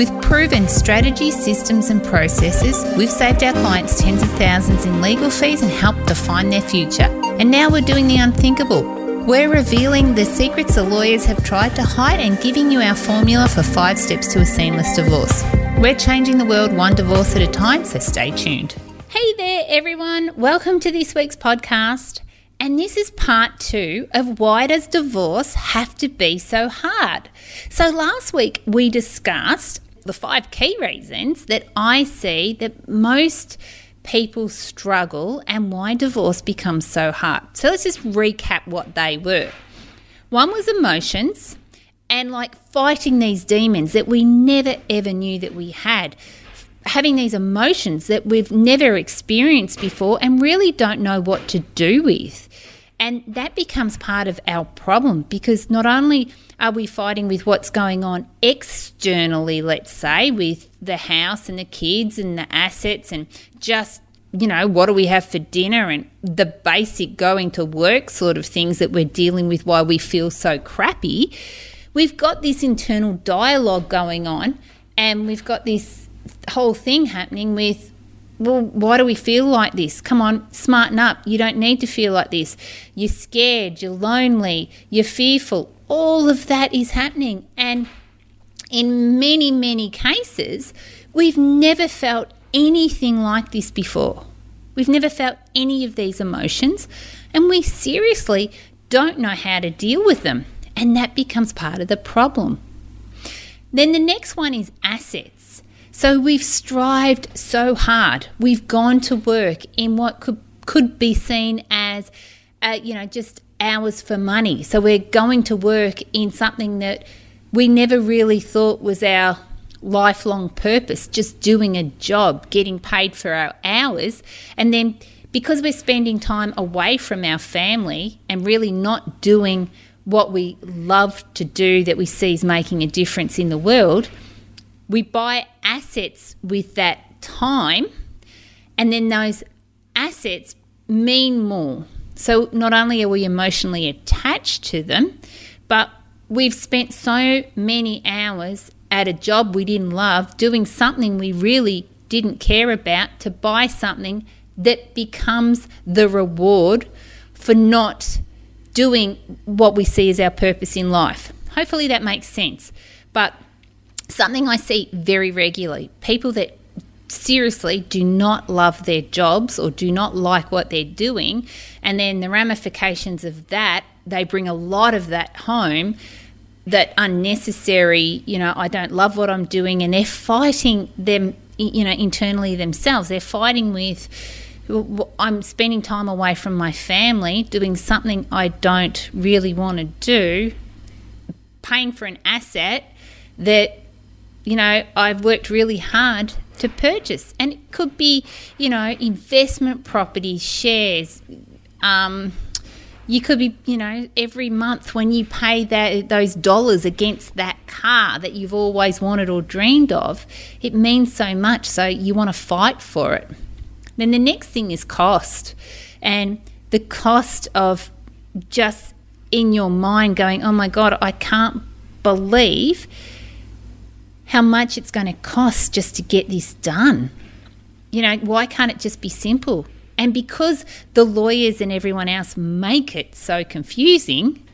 With proven strategies, systems, and processes, we've saved our clients tens of thousands in legal fees and helped define their future. And now we're doing the unthinkable. We're revealing the secrets the lawyers have tried to hide and giving you our formula for five steps to a seamless divorce. We're changing the world one divorce at a time, so stay tuned. Hey there, everyone. Welcome to this week's podcast. And this is part two of why does divorce have to be so hard? So last week we discussed the five key reasons that I see that most people struggle and why divorce becomes so hard. So let's just recap what they were. One was emotions and like fighting these demons that we never ever knew that we had having these emotions that we've never experienced before and really don't know what to do with. And that becomes part of our problem because not only are we fighting with what's going on externally, let's say, with the house and the kids and the assets and just, you know, what do we have for dinner and the basic going to work sort of things that we're dealing with why we feel so crappy. We've got this internal dialogue going on and we've got this whole thing happening with well, why do we feel like this? Come on, smarten up. You don't need to feel like this. You're scared, you're lonely, you're fearful. All of that is happening. And in many, many cases, we've never felt anything like this before. We've never felt any of these emotions, and we seriously don't know how to deal with them. And that becomes part of the problem. Then the next one is assets. So we've strived so hard. We've gone to work in what could could be seen as, uh, you know, just hours for money. So we're going to work in something that we never really thought was our lifelong purpose, just doing a job, getting paid for our hours, and then because we're spending time away from our family and really not doing what we love to do that we see is making a difference in the world we buy assets with that time, and then those assets mean more. So not only are we emotionally attached to them, but we've spent so many hours at a job we didn't love, doing something we really didn't care about, to buy something that becomes the reward for not doing what we see as our purpose in life. Hopefully that makes sense. But something I see very regularly people that seriously do not love their jobs or do not like what they're doing, and then the ramifications of that, they bring a lot of that home. That unnecessary, you know, I don't love what I'm doing, and they're fighting them, you know, internally themselves. They're fighting with, I'm spending time away from my family doing something I don't really want to do, paying for an asset that you know, I've worked really hard to purchase. And it could be, you know, investment property, shares. Um, you could be, you know, every month when you pay that those dollars against that car that you've always wanted or dreamed of, it means so much. So you want to fight for it. Then the next thing is cost. And the cost of just in your mind going, oh my God, I can't believe how much it's going to cost just to get this done. You know, why can't it just be simple? And because the lawyers and everyone else make it so confusing,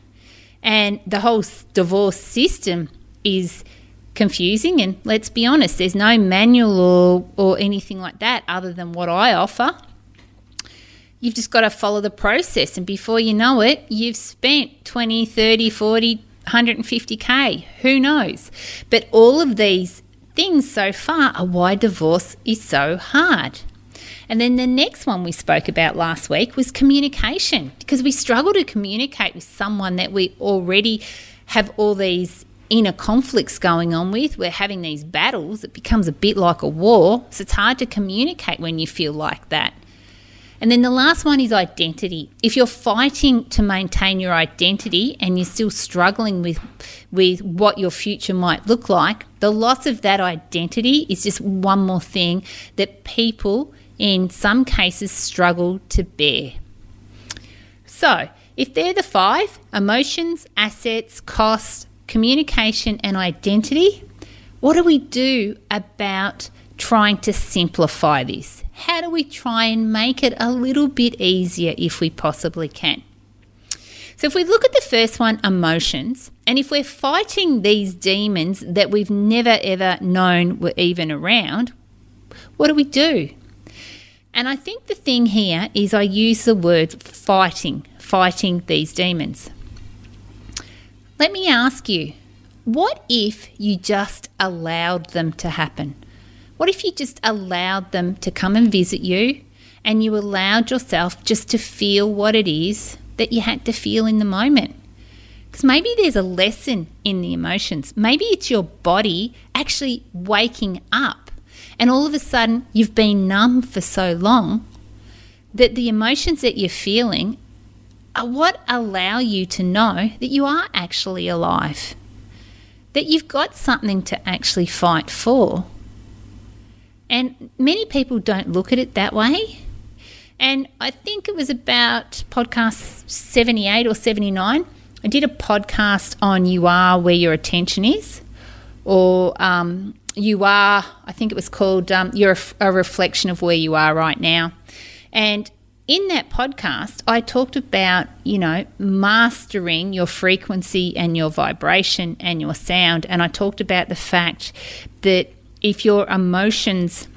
and the whole divorce system is confusing, and let's be honest, there's no manual or, or anything like that other than what I offer. You've just got to follow the process, and before you know it, you've spent 20, 30, 40, 150k, who knows? But all of these things so far are why divorce is so hard. And then the next one we spoke about last week was communication because we struggle to communicate with someone that we already have all these inner conflicts going on with. We're having these battles. It becomes a bit like a war. So it's hard to communicate when you feel like that. And then the last one is identity. If you're fighting to maintain your identity and you're still struggling with with what your future might look like, the loss of that identity is just one more thing that people in some cases struggle to bear. So, if they're the five emotions, assets, cost, communication, and identity what do we do about trying to simplify this? How do we try and make it a little bit easier if we possibly can? So, if we look at the first one, emotions, and if we're fighting these demons that we've never ever known were even around, what do we do? And I think the thing here is I use the words fighting, fighting these demons. Let me ask you, what if you just allowed them to happen? What if you just allowed them to come and visit you and you allowed yourself just to feel what it is that you had to feel in the moment? Because maybe there's a lesson in the emotions. Maybe it's your body actually waking up and all of a sudden, you've been numb for so long that the emotions that you're feeling are what allow you to know that you are actually alive, that you've got something to actually fight for. And many people don't look at it that way. And I think it was about podcast 78 or 79. I did a podcast on You Are Where Your Attention Is, or um, you are, I think it was called, um, You're a, a Reflection of Where You Are Right Now. And in that podcast, I talked about, you know, mastering your frequency and your vibration and your sound. And I talked about the fact that if your emotions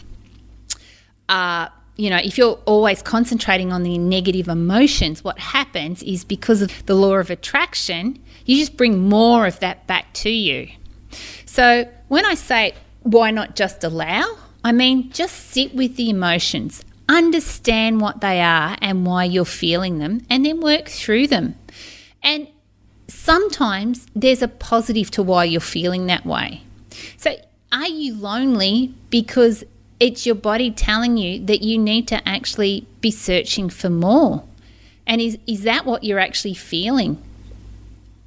are, you know, if you're always concentrating on the negative emotions, what happens is because of the law of attraction, you just bring more of that back to you. So when I say why not just allow? I mean, just sit with the emotions, understand what they are and why you're feeling them, and then work through them. And sometimes there's a positive to why you're feeling that way. So, are you lonely because it's your body telling you that you need to actually be searching for more? And is, is that what you're actually feeling?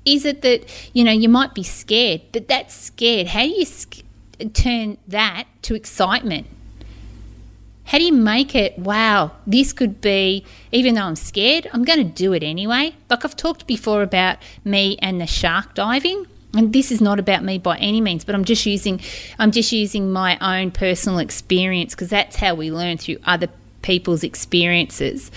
Is it that, you know, you might be scared, but that's scared. How do you turn that to excitement? How do you make it, wow, this could be, even though I'm scared, I'm going to do it anyway? Like I've talked before about me and the shark diving. And this is not about me by any means, but I'm just using I'm just using my own personal experience because that's how we learn through other people's experiences.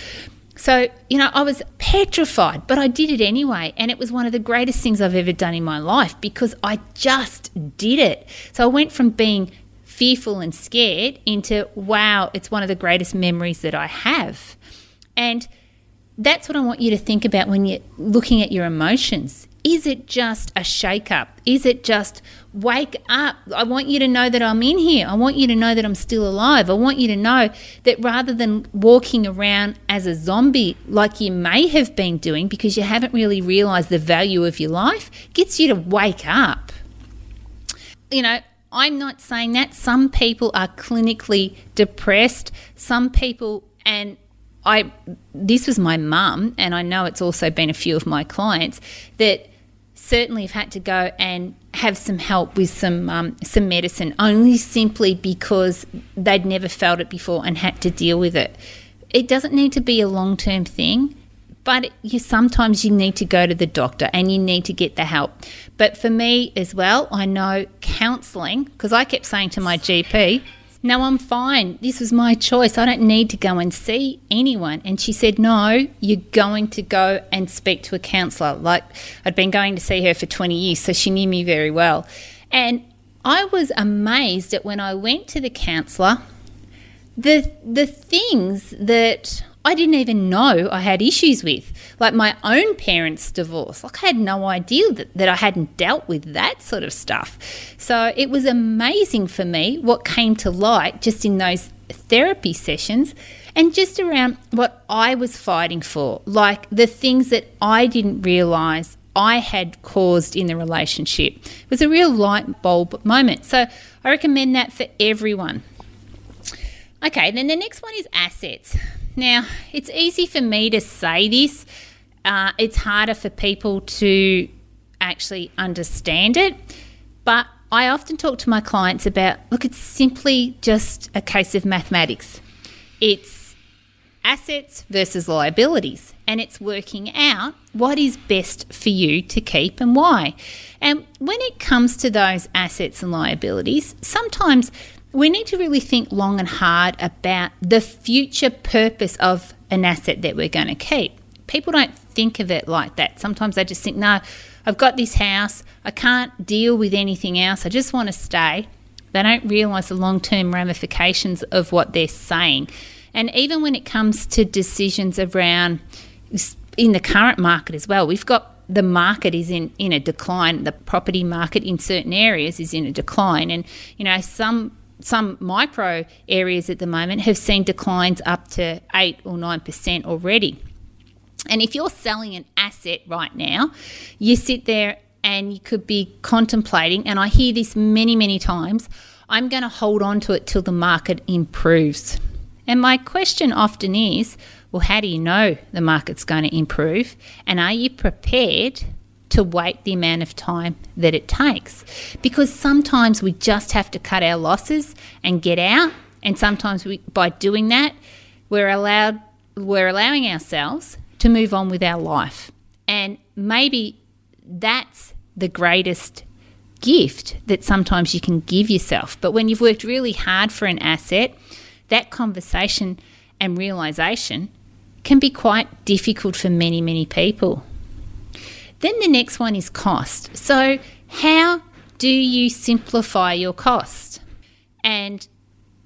So, you know, I was petrified, but I did it anyway. And it was one of the greatest things I've ever done in my life because I just did it. So I went from being fearful and scared into, wow, it's one of the greatest memories that I have. And that's what I want you to think about when you're looking at your emotions. Is it just a shake up? Is it just wake up? I want you to know that I'm in here. I want you to know that I'm still alive. I want you to know that rather than walking around as a zombie like you may have been doing because you haven't really realized the value of your life, gets you to wake up. You know, I'm not saying that. Some people are clinically depressed. Some people, and I, this was my mum, and I know it's also been a few of my clients that certainly have had to go and have some help with some um, some medicine only simply because they'd never felt it before and had to deal with it. It doesn't need to be a long term thing, but you sometimes you need to go to the doctor and you need to get the help. But for me as well, I know counselling because I kept saying to my GP, no, I'm fine. This was my choice. I don't need to go and see anyone. And she said, No, you're going to go and speak to a counsellor. Like I'd been going to see her for 20 years, so she knew me very well. And I was amazed at when I went to the counsellor, the the things that I didn't even know I had issues with. Like my own parents' divorce. Like I had no idea that, that I hadn't dealt with that sort of stuff. So it was amazing for me what came to light just in those therapy sessions and just around what I was fighting for. Like the things that I didn't realize I had caused in the relationship. It was a real light bulb moment. So I recommend that for everyone. Okay, then the next one is assets. Now, it's easy for me to say this, uh, it's harder for people to actually understand it. But I often talk to my clients about look, it's simply just a case of mathematics. It's assets versus liabilities, and it's working out what is best for you to keep and why. And when it comes to those assets and liabilities, sometimes we need to really think long and hard about the future purpose of an asset that we're going to keep. People don't think of it like that. Sometimes they just think, no, I've got this house, I can't deal with anything else, I just want to stay. They don't realise the long term ramifications of what they're saying. And even when it comes to decisions around in the current market as well, we've got the market is in, in a decline. The property market in certain areas is in a decline. And, you know, some some micro areas at the moment have seen declines up to 8 or 9% already. And if you're selling an asset right now, you sit there and you could be contemplating, and I hear this many, many times I'm going to hold on to it till the market improves. And my question often is well, how do you know the market's going to improve? And are you prepared to wait the amount of time that it takes? Because sometimes we just have to cut our losses and get out. And sometimes we, by doing that, we're allowed we're allowing ourselves to move on with our life. And maybe that's the greatest gift that sometimes you can give yourself. But when you've worked really hard for an asset, that conversation and realization can be quite difficult for many, many people. Then the next one is cost. So, how do you simplify your cost? And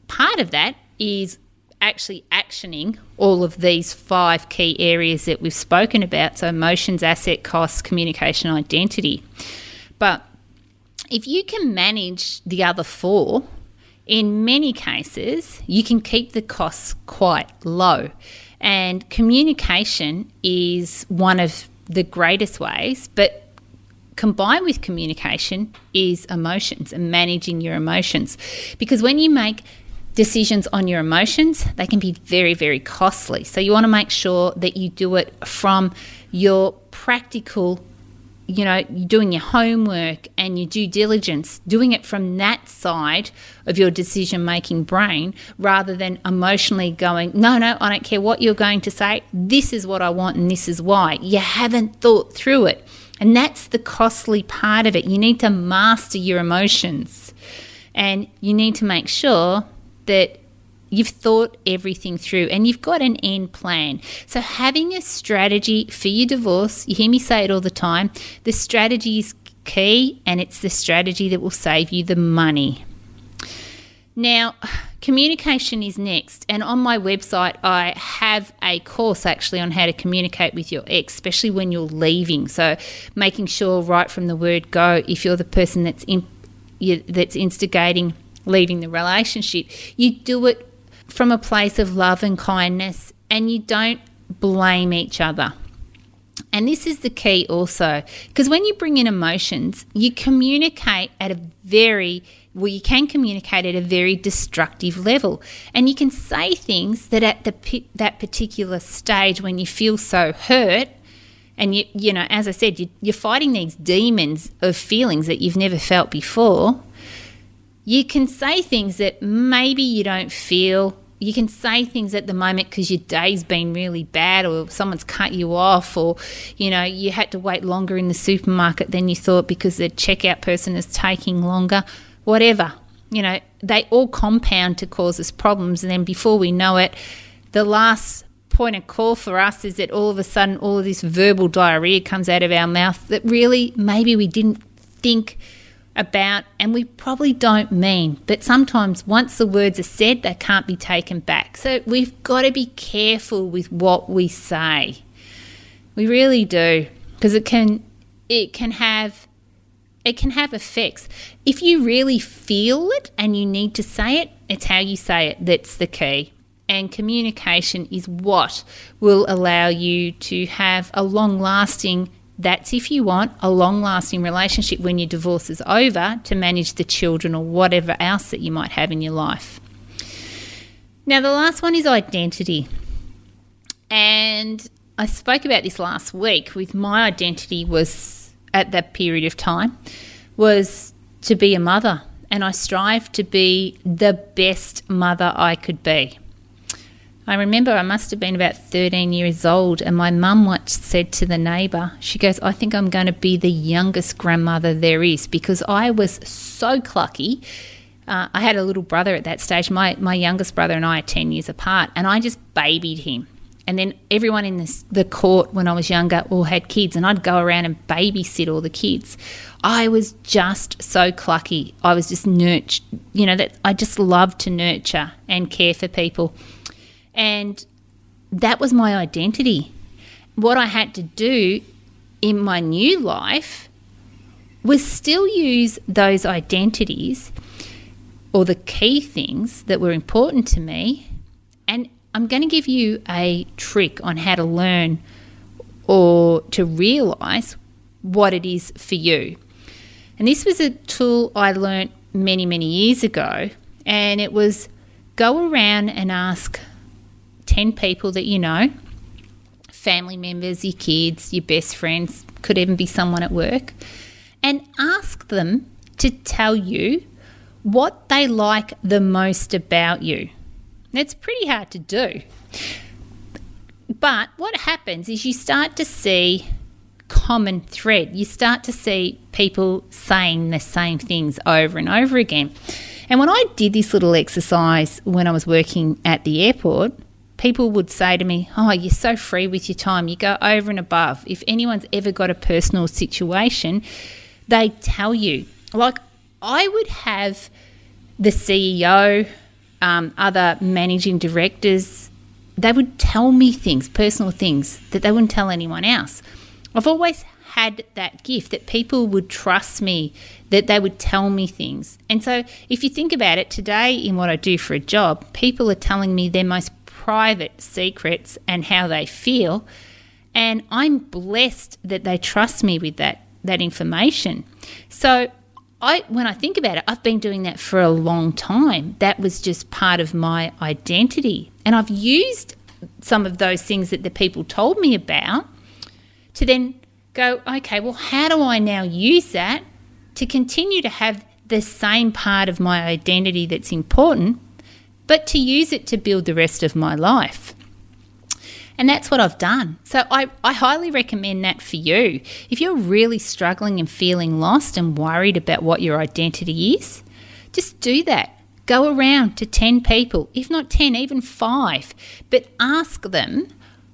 part of that is actually actioning all of these five key areas that we've spoken about so emotions, asset costs, communication, identity. But if you can manage the other four, in many cases, you can keep the costs quite low. And communication is one of the greatest ways, but combined with communication is emotions and managing your emotions. Because when you make decisions on your emotions, they can be very, very costly. So you want to make sure that you do it from your practical, you know, doing your homework and your due diligence, doing it from that side of your decision making brain rather than emotionally going, no, no, I don't care what you're going to say. This is what I want and this is why. You haven't thought through it. And that's the costly part of it. You need to master your emotions and you need to make sure that you've thought everything through and you've got an end plan. So, having a strategy for your divorce, you hear me say it all the time, the strategy is key and it's the strategy that will save you the money. Now, communication is next, and on my website, I have a course actually on how to communicate with your ex, especially when you're leaving. So, making sure right from the word go, if you're the person that's in, that's instigating leaving the relationship. You do it from a place of love and kindness and you don't blame each other. And this is the key also, because when you bring in emotions, you communicate at a very well, you can communicate at a very destructive level, and you can say things that at the that particular stage when you feel so hurt, and you you know, as I said, you, you're fighting these demons of feelings that you've never felt before you can say things that maybe you don't feel. You can say things at the moment because your day's been really bad or someone's cut you off or, you know, you had to wait longer in the supermarket than you thought because the checkout person is taking longer, whatever. You know, they all compound to cause us problems. And then before we know it, the last point of call for us is that all of a sudden all of this verbal diarrhea comes out of our mouth that really maybe we didn't think – about, and we probably don't mean. But sometimes once the words are said, they can't be taken back. So we've got to be careful with what we say. We really do, because it can it can have it can have effects. If you really feel it and you need to say it, it's how you say it that's the key. And communication is what will allow you to have a long lasting That's if you want a long lasting relationship when your divorce is over to manage the children or whatever else that you might have in your life. Now, the last one is identity. And I spoke about this last week with my identity was at that period of time was to be a mother and I strive to be the best mother I could be. I remember I must have been about 13 years old, and my mum once said to the neighbour, She goes, I think I'm going to be the youngest grandmother there is because I was so clucky. Uh, I had a little brother at that stage. My, my youngest brother and I are 10 years apart, and I just babied him. And then everyone in this, the court when I was younger all had kids, and I'd go around and babysit all the kids. I was just so clucky. I was just nurtured, you know, that I just loved to nurture and care for people. And that was my identity. What I had to do in my new life was still use those identities or the key things that were important to me and I'm going to give you a trick on how to learn or to realize what it is for you. And this was a tool I learnt many, many years ago, and it was go around and ask 10 people that you know family members, your kids, your best friends, could even be someone at work and ask them to tell you what they like the most about you. It's pretty hard to do. But what happens is you start to see common thread. You start to see people saying the same things over and over again. And when I did this little exercise when I was working at the airport, people would say to me, Oh, you're so free with your time. You go over and above. If anyone's ever got a personal situation, they tell you. Like, I would have the CEO um, other managing directors, they would tell me things, personal things that they wouldn't tell anyone else. I've always had that gift that people would trust me, that they would tell me things. And so, if you think about it today, in what I do for a job, people are telling me their most private secrets and how they feel. And I'm blessed that they trust me with that, that information. So, I when I think about it, I've been doing that for a long time. That was just part of my identity. And I've used some of those things that the people told me about to then go, okay, well, how do I now use that to continue to have the same part of my identity that's important, but to use it to build the rest of my life? And that's what I've done. So I, I highly recommend that for you. If you're really struggling and feeling lost and worried about what your identity is, just do that. Go around to 10 people, if not 10, even five, but ask them,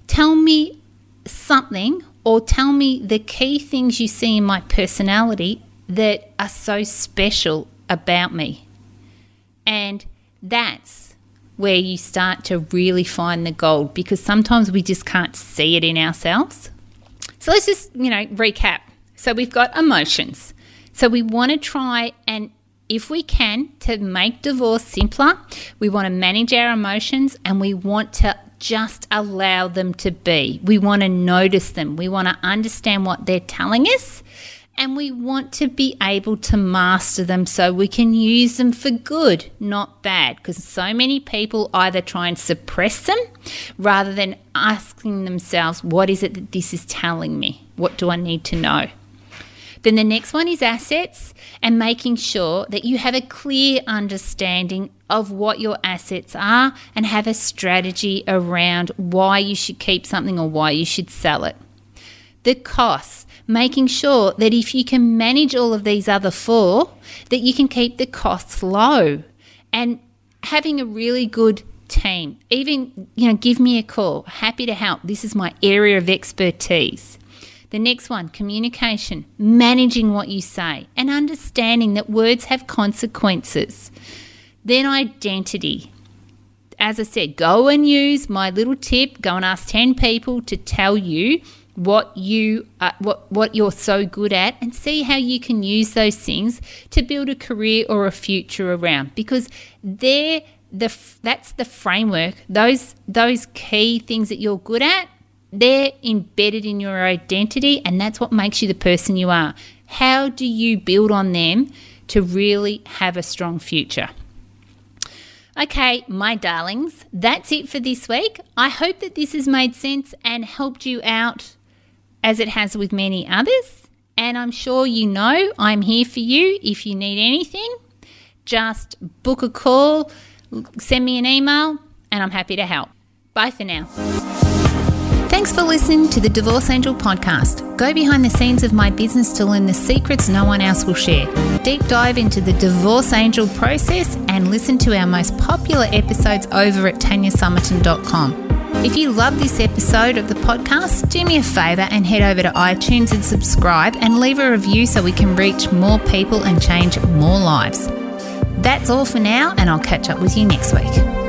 tell me something or tell me the key things you see in my personality that are so special about me. And that's where you start to really find the gold because sometimes we just can't see it in ourselves. So let's just, you know, recap. So we've got emotions. So we want to try and if we can to make divorce simpler, we want to manage our emotions and we want to just allow them to be. We want to notice them. We want to understand what they're telling us and we want to be able to master them so we can use them for good, not bad. Because so many people either try and suppress them rather than asking themselves, what is it that this is telling me? What do I need to know? Then the next one is assets and making sure that you have a clear understanding of what your assets are and have a strategy around why you should keep something or why you should sell it. The costs making sure that if you can manage all of these other four, that you can keep the costs low and having a really good team. Even, you know, give me a call. Happy to help. This is my area of expertise. The next one, communication, managing what you say and understanding that words have consequences. Then identity. As I said, go and use my little tip, go and ask 10 people to tell you what you uh, what what you're so good at and see how you can use those things to build a career or a future around because they're the that's the framework those those key things that you're good at They're embedded in your identity, and that's what makes you the person you are. How do you build on them to really have a strong future? Okay, my darlings, that's it for this week. I hope that this has made sense and helped you out as it has with many others. And I'm sure you know I'm here for you if you need anything. Just book a call, send me an email, and I'm happy to help. Bye for now. Thanks for listening to the Divorce Angel podcast. Go behind the scenes of my business to learn the secrets no one else will share. Deep dive into the Divorce Angel process and listen to our most popular episodes over at tanyasomerton.com. If you love this episode of the podcast, do me a favour and head over to iTunes and subscribe and leave a review so we can reach more people and change more lives. That's all for now, and I'll catch up with you next week.